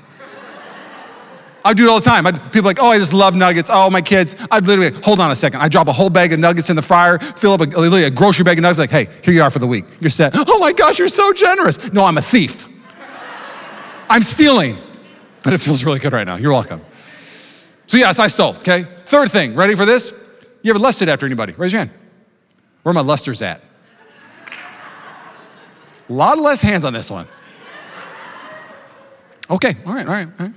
I do it all the time. I'd, people like, oh, I just love nuggets. Oh, my kids. I'd literally, hold on a second. I drop a whole bag of nuggets in the fryer, fill up a, literally a grocery bag of nuggets, like, hey, here you are for the week. You're set. Oh my gosh, you're so generous. No, I'm a thief. I'm stealing. But it feels really good right now. You're welcome. So, yes, I stole, okay? Third thing, ready for this? You ever lusted after anybody? Raise your hand. Where are my lusters at? A lot less hands on this one. Okay, all right, all right, all right.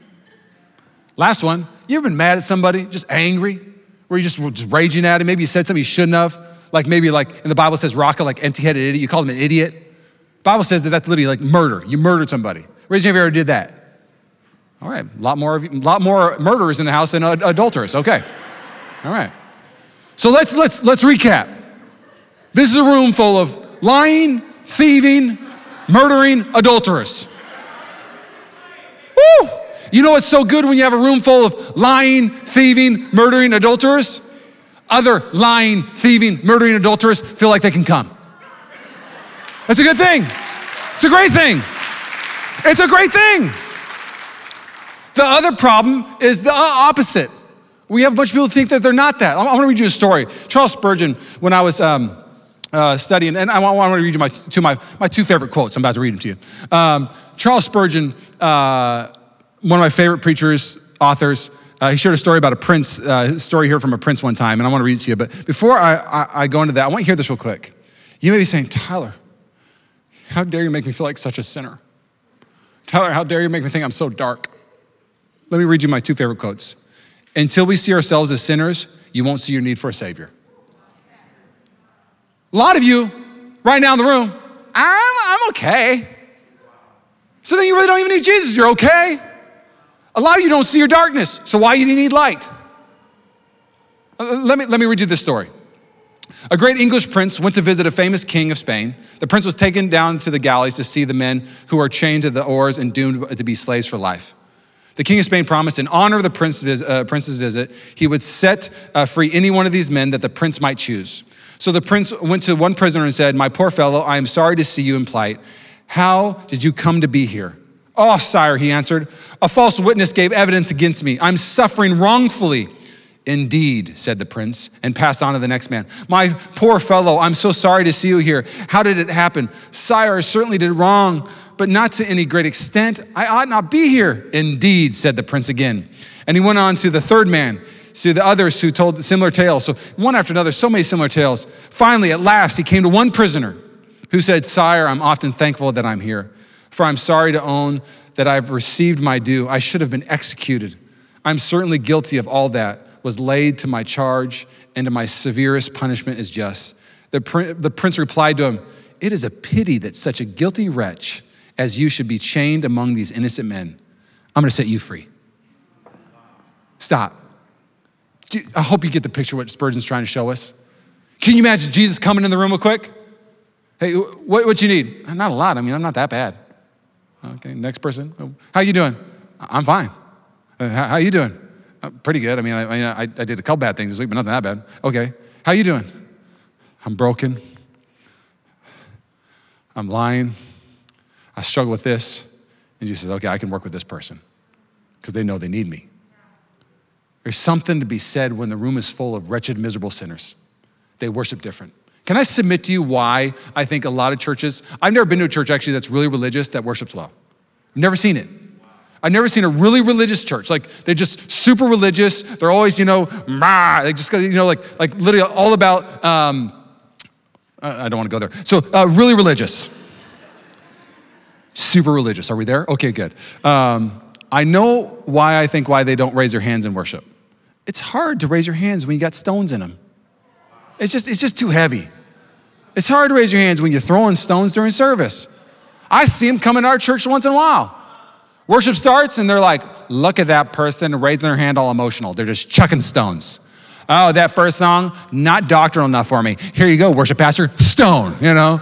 Last one, you ever been mad at somebody, just angry, where you just, just raging at him? Maybe you said something you shouldn't have. Like maybe like in the Bible says Raca, like empty-headed idiot. You called him an idiot. Bible says that that's literally like murder. You murdered somebody. Raise your hand if you ever did that. All right, a lot more, of, you, a lot more murderers in the house than adulterers. Okay, all right. So let's let's let's recap. This is a room full of lying, thieving, murdering adulterers. Woo! You know what's so good when you have a room full of lying, thieving, murdering adulterers? Other lying, thieving, murdering adulterers feel like they can come. That's a good thing. It's a great thing. It's a great thing. The other problem is the opposite. We have a bunch of people think that they're not that. I want to read you a story. Charles Spurgeon, when I was um, uh, studying, and I want, I want, to read you my two, my, my two favorite quotes. I'm about to read them to you. Um, Charles Spurgeon uh, one of my favorite preachers, authors, uh, he shared a story about a prince, uh, story here from a prince one time, and I want to read it to you. But before I, I, I go into that, I want you to hear this real quick. You may be saying, Tyler, how dare you make me feel like such a sinner? Tyler, how dare you make me think I'm so dark? Let me read you my two favorite quotes. Until we see ourselves as sinners, you won't see your need for a Savior. A lot of you, right now in the room, I'm, I'm okay. So then you really don't even need Jesus, you're okay. A lot of you don't see your darkness, so why do you need light? Uh, let me, let me read you this story. A great English prince went to visit a famous king of Spain. The prince was taken down to the galleys to see the men who are chained to the oars and doomed to be slaves for life. The king of Spain promised, in honor of the prince, uh, prince's visit, he would set uh, free any one of these men that the prince might choose. So the prince went to one prisoner and said, My poor fellow, I am sorry to see you in plight. How did you come to be here? Oh, sire, he answered, a false witness gave evidence against me. I'm suffering wrongfully. Indeed, said the prince, and passed on to the next man. My poor fellow, I'm so sorry to see you here. How did it happen? Sire, I certainly did wrong, but not to any great extent. I ought not be here. Indeed, said the prince again. And he went on to the third man, to the others who told similar tales. So, one after another, so many similar tales. Finally, at last, he came to one prisoner who said, Sire, I'm often thankful that I'm here, for I'm sorry to own that I've received my due. I should have been executed. I'm certainly guilty of all that was laid to my charge, and to my severest punishment is just. The, the prince replied to him, It is a pity that such a guilty wretch as you should be chained among these innocent men. I'm gonna set you free. Stop. I hope you get the picture what Spurgeon's trying to show us. Can you imagine Jesus coming in the room real quick? Hey, what, what you need? Not a lot. I mean, I'm not that bad. Okay, next person. How you doing? I'm fine. Uh, how, how you doing? Uh, pretty good. I mean, I, I, I did a couple bad things this week, but nothing that bad. Okay. How you doing? I'm broken. I'm lying. I struggle with this. And Jesus says, okay, I can work with this person because they know they need me. There's something to be said when the room is full of wretched, miserable sinners. They worship different. Can I submit to you why I think a lot of churches, I've never been to a church actually that's really religious that worships well. I've never seen it. I've never seen a really religious church. Like they're just super religious. They're always, you know, rah, they just, you know, like, like literally all about, um, I don't want to go there. So uh, really religious. Super religious. Are we there? Okay, good. Um, I know why I think why they don't raise their hands in worship. It's hard to raise your hands when you got stones in them. It's just, it's just too heavy. It's hard to raise your hands when you're throwing stones during service. I see them come in our church once in a while. Worship starts and they're like, look at that person raising their hand all emotional. They're just chucking stones. Oh, that first song, not doctrinal enough for me. Here you go, worship pastor, stone, you know?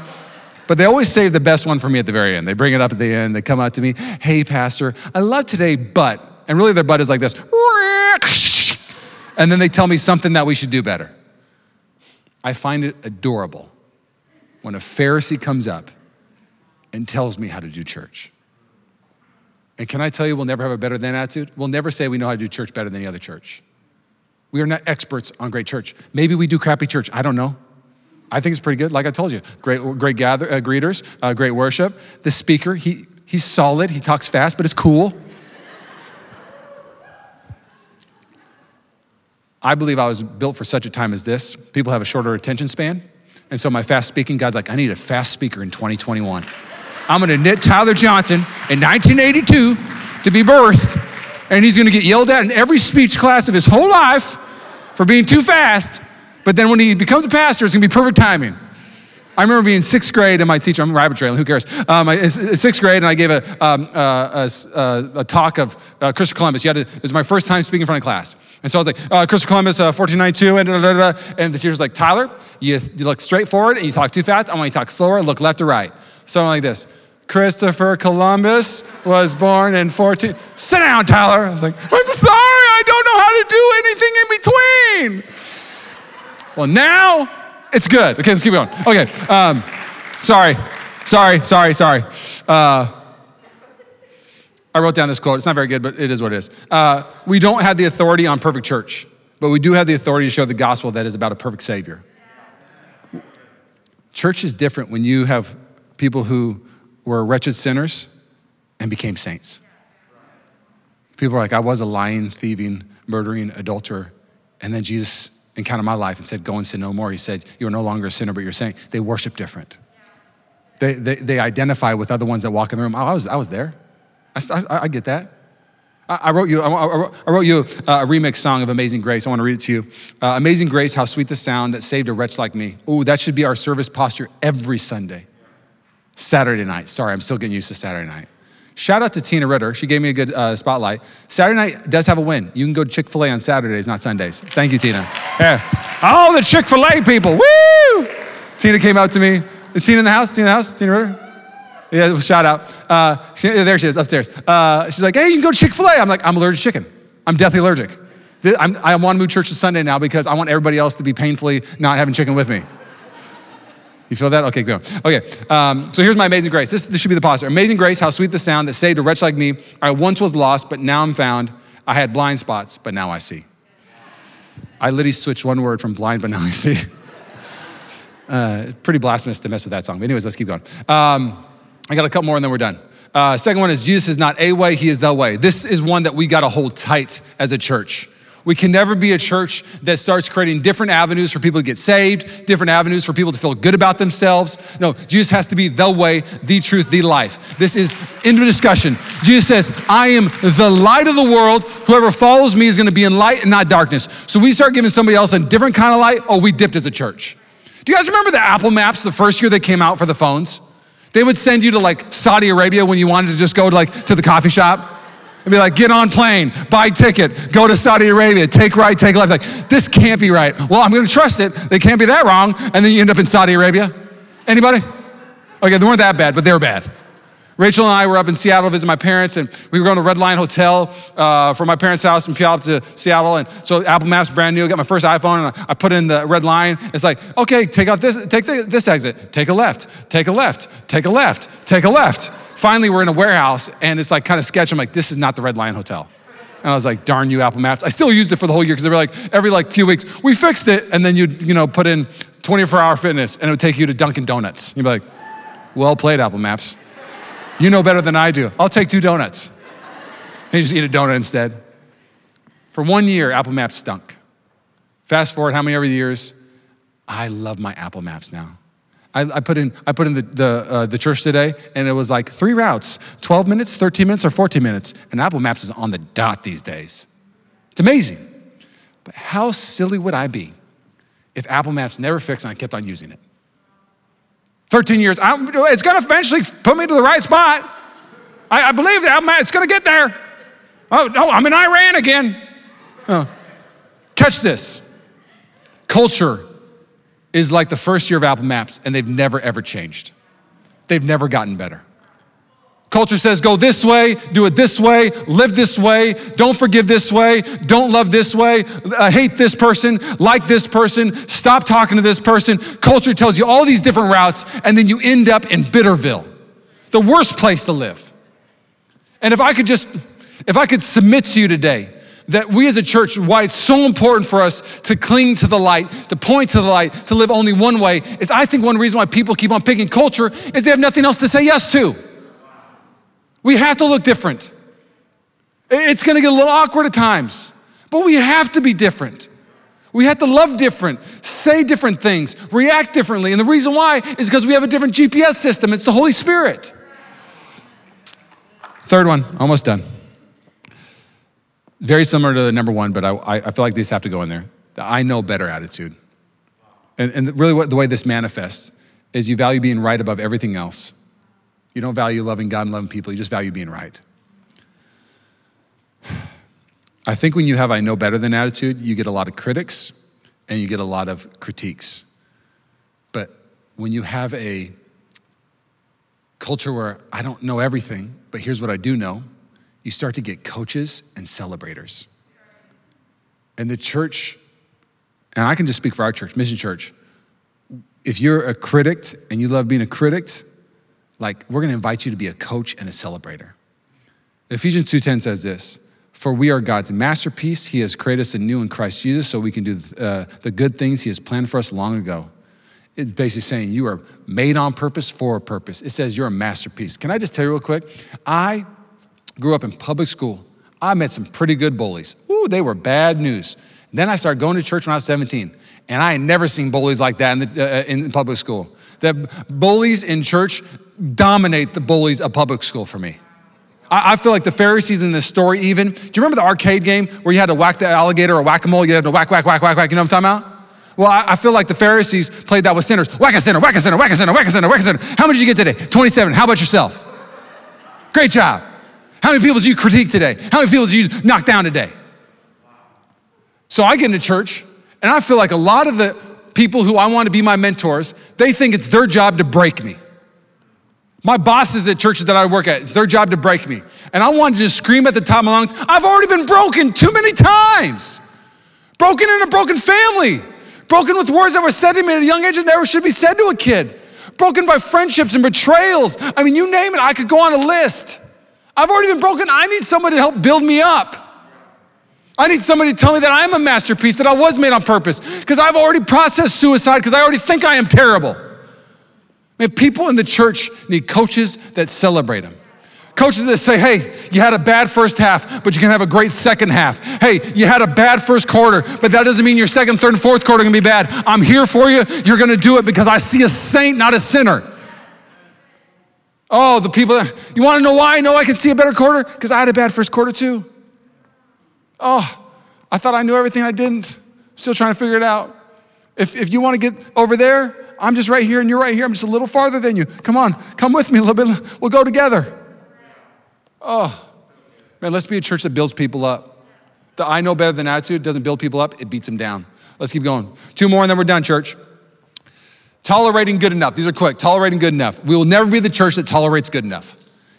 But they always save the best one for me at the very end. They bring it up at the end. They come out to me, hey, pastor, I love today, but, and really their butt is like this, and then they tell me something that we should do better. I find it adorable when a Pharisee comes up and tells me how to do church. And can I tell you, we'll never have a better than attitude? We'll never say we know how to do church better than any other church. We are not experts on great church. Maybe we do crappy church. I don't know. I think it's pretty good. Like I told you, great, great gather, uh, greeters, uh, great worship. The speaker, he, he's solid. He talks fast, but it's cool. I believe I was built for such a time as this. People have a shorter attention span. And so my fast speaking, God's like, I need a fast speaker in 2021. I'm to knit Tyler Johnson in 1982 to be birthed, and he's to get yelled at in every speech class of his whole life for being too fast. But then when he becomes a pastor, it's to be perfect timing. I remember being sixth grade and my teacher, I'm rabbit trailing, who cares? Um, I, sixth grade and I gave a, um, uh, a, a, talk of uh, Christopher Columbus. To, it was my first time speaking in front of class. And so I was like, uh, Christopher Columbus, uh, 1492, and, da, da, da, and the teacher's like, Tyler, you, you look straight forward and you talk too fast. I want you to talk slower, look left or right. Something like this. Christopher Columbus was born in 14. Sit down, Tyler. I was like, I'm sorry, I don't know how to do anything in between. Well, now it's good. Okay, let's keep going. Okay, um, sorry, sorry, sorry, sorry. Uh, I wrote down this quote. It's not very good, but it is what it is. Uh, we don't have the authority on perfect church, but we do have the authority to show the gospel that is about a perfect Savior. Church is different when you have people who were wretched sinners and became saints. People are like, I was a lying, thieving, murdering adulterer. And then Jesus encountered my life and said, Go and sin no more. He said, You are no longer a sinner, but you're saying they worship different. They, they, they identify with other ones that walk in the room. Oh, I, was, I was there. I, I, I get that. I, wrote you, I wrote you a remix song of Amazing Grace. I want to read it to you. Uh, Amazing Grace, how sweet the sound that saved a wretch like me. Oh, that should be our service posture every Sunday. Saturday night. Sorry, I'm still getting used to Saturday night. Shout out to Tina Ritter. She gave me a good uh, spotlight. Saturday night does have a win. You can go to Chick fil A on Saturdays, not Sundays. Thank you, Tina. Yeah. All the Chick fil A people. Woo! Tina came out to me. Is Tina in the house? Tina in the house? Tina Ritter? Yeah, shout out. Uh, she, there she is, upstairs. Uh, she's like, hey, you can go to Chick fil A. I'm like, I'm allergic to chicken. I'm deathly allergic. I'm, I want to move church to Sunday now because I want everybody else to be painfully not having chicken with me. You feel that? Okay, go. Okay, um, so here's my amazing grace. This, this should be the posture. Amazing grace, how sweet the sound that saved a wretch like me. I once was lost, but now I'm found. I had blind spots, but now I see. I literally switched one word from blind, but now I see. Uh, pretty blasphemous to mess with that song. But anyways, let's keep going. Um, I got a couple more and then we're done. Uh, second one is Jesus is not a way, he is the way. This is one that we got to hold tight as a church. We can never be a church that starts creating different avenues for people to get saved, different avenues for people to feel good about themselves. No, Jesus has to be the way, the truth, the life. This is into discussion. Jesus says, I am the light of the world. Whoever follows me is going to be in light and not darkness. So we start giving somebody else a different kind of light. Oh, we dipped as a church. Do you guys remember the Apple Maps the first year they came out for the phones? They would send you to like Saudi Arabia when you wanted to just go to like to the coffee shop and be like, get on plane, buy ticket, go to Saudi Arabia, take right, take left. Like, this can't be right. Well, I'm gonna trust it. They can't be that wrong. And then you end up in Saudi Arabia. Anybody? Okay, they weren't that bad, but they were bad. Rachel and I were up in Seattle visiting my parents, and we were going to Red Lion Hotel uh, from my parents' house in Puyallup to Seattle. And so Apple Maps brand new. I got my first iPhone, and I, I put in the Red Lion. It's like, okay, take out this, take the, this exit, take a left, take a left, take a left, take a left. Finally, we're in a warehouse, and it's like kind of sketch. I'm like, this is not the Red Lion Hotel. And I was like, darn you, Apple Maps. I still used it for the whole year because they were like, every like few weeks, we fixed it. And then you'd, you know, put in 24 hour fitness, and it would take you to Dunkin' Donuts. You'd be like, well played, Apple Maps. You know better than I do. I'll take two donuts. And you just eat a donut instead. For one year, Apple Maps stunk. Fast forward how many other years? I love my Apple Maps now. I, I put in, I put in the, the, uh, the church today, and it was like three routes 12 minutes, 13 minutes, or 14 minutes. And Apple Maps is on the dot these days. It's amazing. But how silly would I be if Apple Maps never fixed and I kept on using it? 13 years. I'm, it's going to eventually put me to the right spot. I, I believe that it's going to get there. Oh, no, I'm in Iran again. Oh. Catch this. Culture is like the first year of Apple Maps, and they've never, ever changed. They've never gotten better. Culture says go this way, do it this way, live this way, don't forgive this way, don't love this way, uh, hate this person, like this person, stop talking to this person. Culture tells you all these different routes, and then you end up in Bitterville, the worst place to live. And if I could just, if I could submit to you today, that we as a church, why it's so important for us to cling to the light, to point to the light, to live only one way, is I think one reason why people keep on picking culture is they have nothing else to say yes to. We have to look different. It's gonna get a little awkward at times, but we have to be different. We have to love different, say different things, react differently. And the reason why is because we have a different GPS system. It's the Holy Spirit. Third one, almost done. Very similar to the number one, but I, I feel like these have to go in there. The I know better attitude. And, and really, what, the way this manifests is you value being right above everything else. You don't value loving God and loving people, you just value being right. I think when you have I know better than attitude, you get a lot of critics and you get a lot of critiques. But when you have a culture where I don't know everything, but here's what I do know, you start to get coaches and celebrators. And the church, and I can just speak for our church, Mission Church, if you're a critic and you love being a critic, like we're going to invite you to be a coach and a celebrator. Ephesians 2:10 says this, "For we are God's masterpiece. He has created us anew in Christ Jesus so we can do uh, the good things he has planned for us long ago." It's basically saying you are made on purpose for a purpose. It says you're a masterpiece. Can I just tell you real quick? I grew up in public school. I met some pretty good bullies. Ooh, they were bad news. then I started going to church when I was 17, and I had never seen bullies like that in, the, uh, in public school. That bullies in church dominate the bullies of public school for me. I, feel like the Pharisees in this story, even. Do you remember the arcade game where you had to whack the alligator or whack a mole? You had to whack, whack, whack, whack, whack. You know what I'm talking about? Well, I, I feel like the Pharisees played that with sinners. Whack a sinner, whack a sinner, whack a sinner, whack a sinner, whack a sinner. How many did you get today? 27. How about yourself? Great job. How many people did you critique today? How many people did you knock down today? So I get into church and I feel like a lot of the people who I want to be my mentors, they think it's their job to break me. My bosses at churches that I work at, it's their job to break me. And I want to scream at the top of my lungs, I've already been broken too many times. Broken in a broken family. Broken with words that were said to me at a young age that never should be said to a kid. Broken by friendships and betrayals. I mean, you name it, I could go on a list. I've already been broken. I need somebody to help build me up. I need somebody to tell me that I am a masterpiece, that I was made on purpose, because I've already processed suicide, because I already think I am terrible. I mean, people in the church need coaches that celebrate them. Coaches that say, hey, you had a bad first half, but you can have a great second half. Hey, you had a bad first quarter, but that doesn't mean your second, third, and fourth quarter are gonna be bad. I'm here for you. You're gonna do it because I see a saint, not a sinner. Oh, the people that, you wanna know why I know I can see a better quarter? Because I had a bad first quarter too. Oh, I thought I knew everything I didn't. Still trying to figure it out. If, if you wanna get over there, I'm just right here and you're right here. I'm just a little farther than you. Come on, come with me a little bit. We'll go together. Oh, man, let's be a church that builds people up. The I know better than attitude doesn't build people up, it beats them down. Let's keep going. Two more and then we're done, church. Tolerating good enough. These are quick. Tolerating good enough. We will never be the church that tolerates good enough.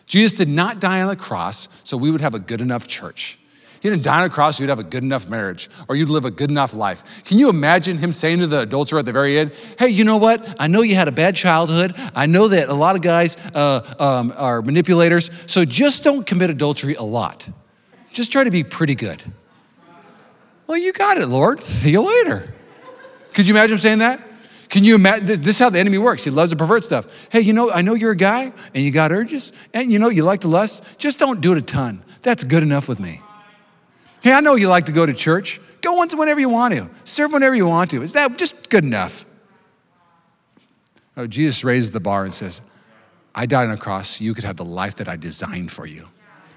Jesus did not die on the cross so we would have a good enough church. He didn't die on a cross you'd have a good enough marriage or you'd live a good enough life. Can you imagine him saying to the adulterer at the very end, Hey, you know what? I know you had a bad childhood. I know that a lot of guys uh, um, are manipulators, so just don't commit adultery a lot. Just try to be pretty good. Well, you got it, Lord. See you later. Could you imagine him saying that? Can you imagine? This is how the enemy works. He loves to pervert stuff. Hey, you know, I know you're a guy and you got urges and you know you like to lust. Just don't do it a ton. That's good enough with me. Hey, I know you like to go to church. Go once whenever you want to. Serve whenever you want to. Is that just good enough? Oh, Jesus raises the bar and says, I died on a cross so you could have the life that I designed for you.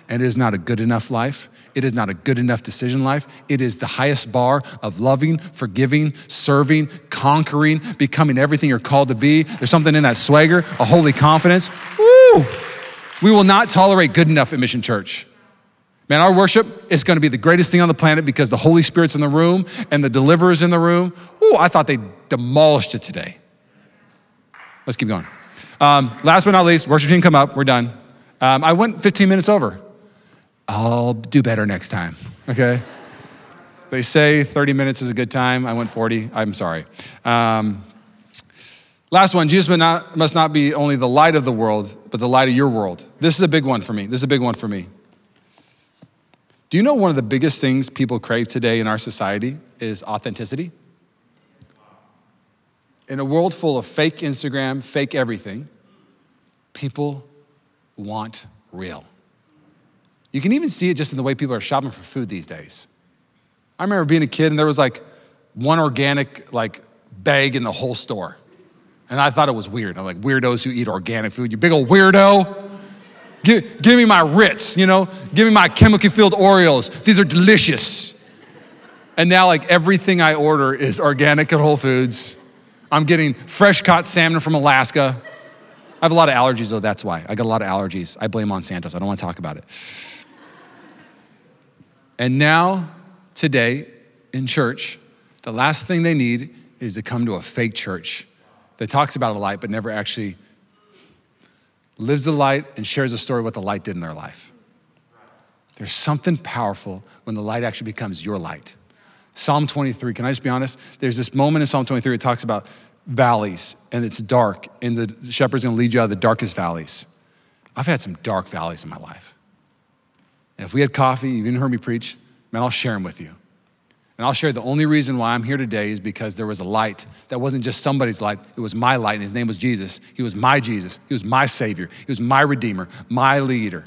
And it is not a good enough life. It is not a good enough decision life. It is the highest bar of loving, forgiving, serving, conquering, becoming everything you're called to be. There's something in that swagger, a holy confidence. Woo! We will not tolerate good enough at Mission Church. Man, our worship is going to be the greatest thing on the planet because the Holy Spirit's in the room and the deliverer's in the room. Ooh, I thought they demolished it today. Let's keep going. Um, last but not least, worship team come up. We're done. Um, I went 15 minutes over. I'll do better next time, okay? they say 30 minutes is a good time. I went 40. I'm sorry. Um, last one Jesus must not, must not be only the light of the world, but the light of your world. This is a big one for me. This is a big one for me. Do you know one of the biggest things people crave today in our society is authenticity? In a world full of fake Instagram, fake everything, people want real. You can even see it just in the way people are shopping for food these days. I remember being a kid and there was like one organic like bag in the whole store. And I thought it was weird. I'm like, weirdos who eat organic food, you big old weirdo. Give, give me my Ritz, you know? Give me my chemically filled Oreos. These are delicious. And now, like, everything I order is organic at Whole Foods. I'm getting fresh caught salmon from Alaska. I have a lot of allergies, though, that's why. I got a lot of allergies. I blame Monsanto, I don't want to talk about it. And now, today, in church, the last thing they need is to come to a fake church that talks about a light but never actually lives the light and shares a story of what the light did in their life. There's something powerful when the light actually becomes your light. Psalm 23, can I just be honest? There's this moment in Psalm 23 it talks about valleys and it's dark, and the shepherd's gonna lead you out of the darkest valleys. I've had some dark valleys in my life. And if we had coffee, you didn't hear me preach, man, I'll share them with you. And I'll share the only reason why I'm here today is because there was a light that wasn't just somebody's light, it was my light, and his name was Jesus. He was my Jesus, he was my Savior, he was my Redeemer, my leader.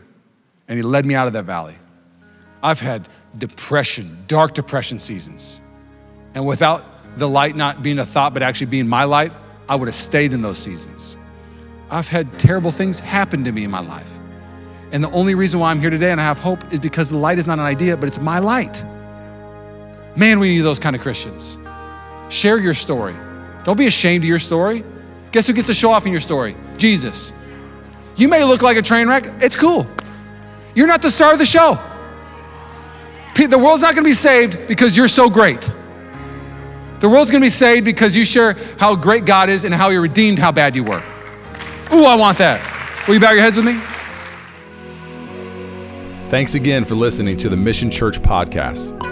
And he led me out of that valley. I've had depression, dark depression seasons. And without the light not being a thought, but actually being my light, I would have stayed in those seasons. I've had terrible things happen to me in my life. And the only reason why I'm here today and I have hope is because the light is not an idea, but it's my light. Man, we need those kind of Christians. Share your story. Don't be ashamed of your story. Guess who gets to show off in your story? Jesus. You may look like a train wreck, it's cool. You're not the star of the show. The world's not going to be saved because you're so great. The world's going to be saved because you share how great God is and how He redeemed how bad you were. Ooh, I want that. Will you bow your heads with me? Thanks again for listening to the Mission Church podcast.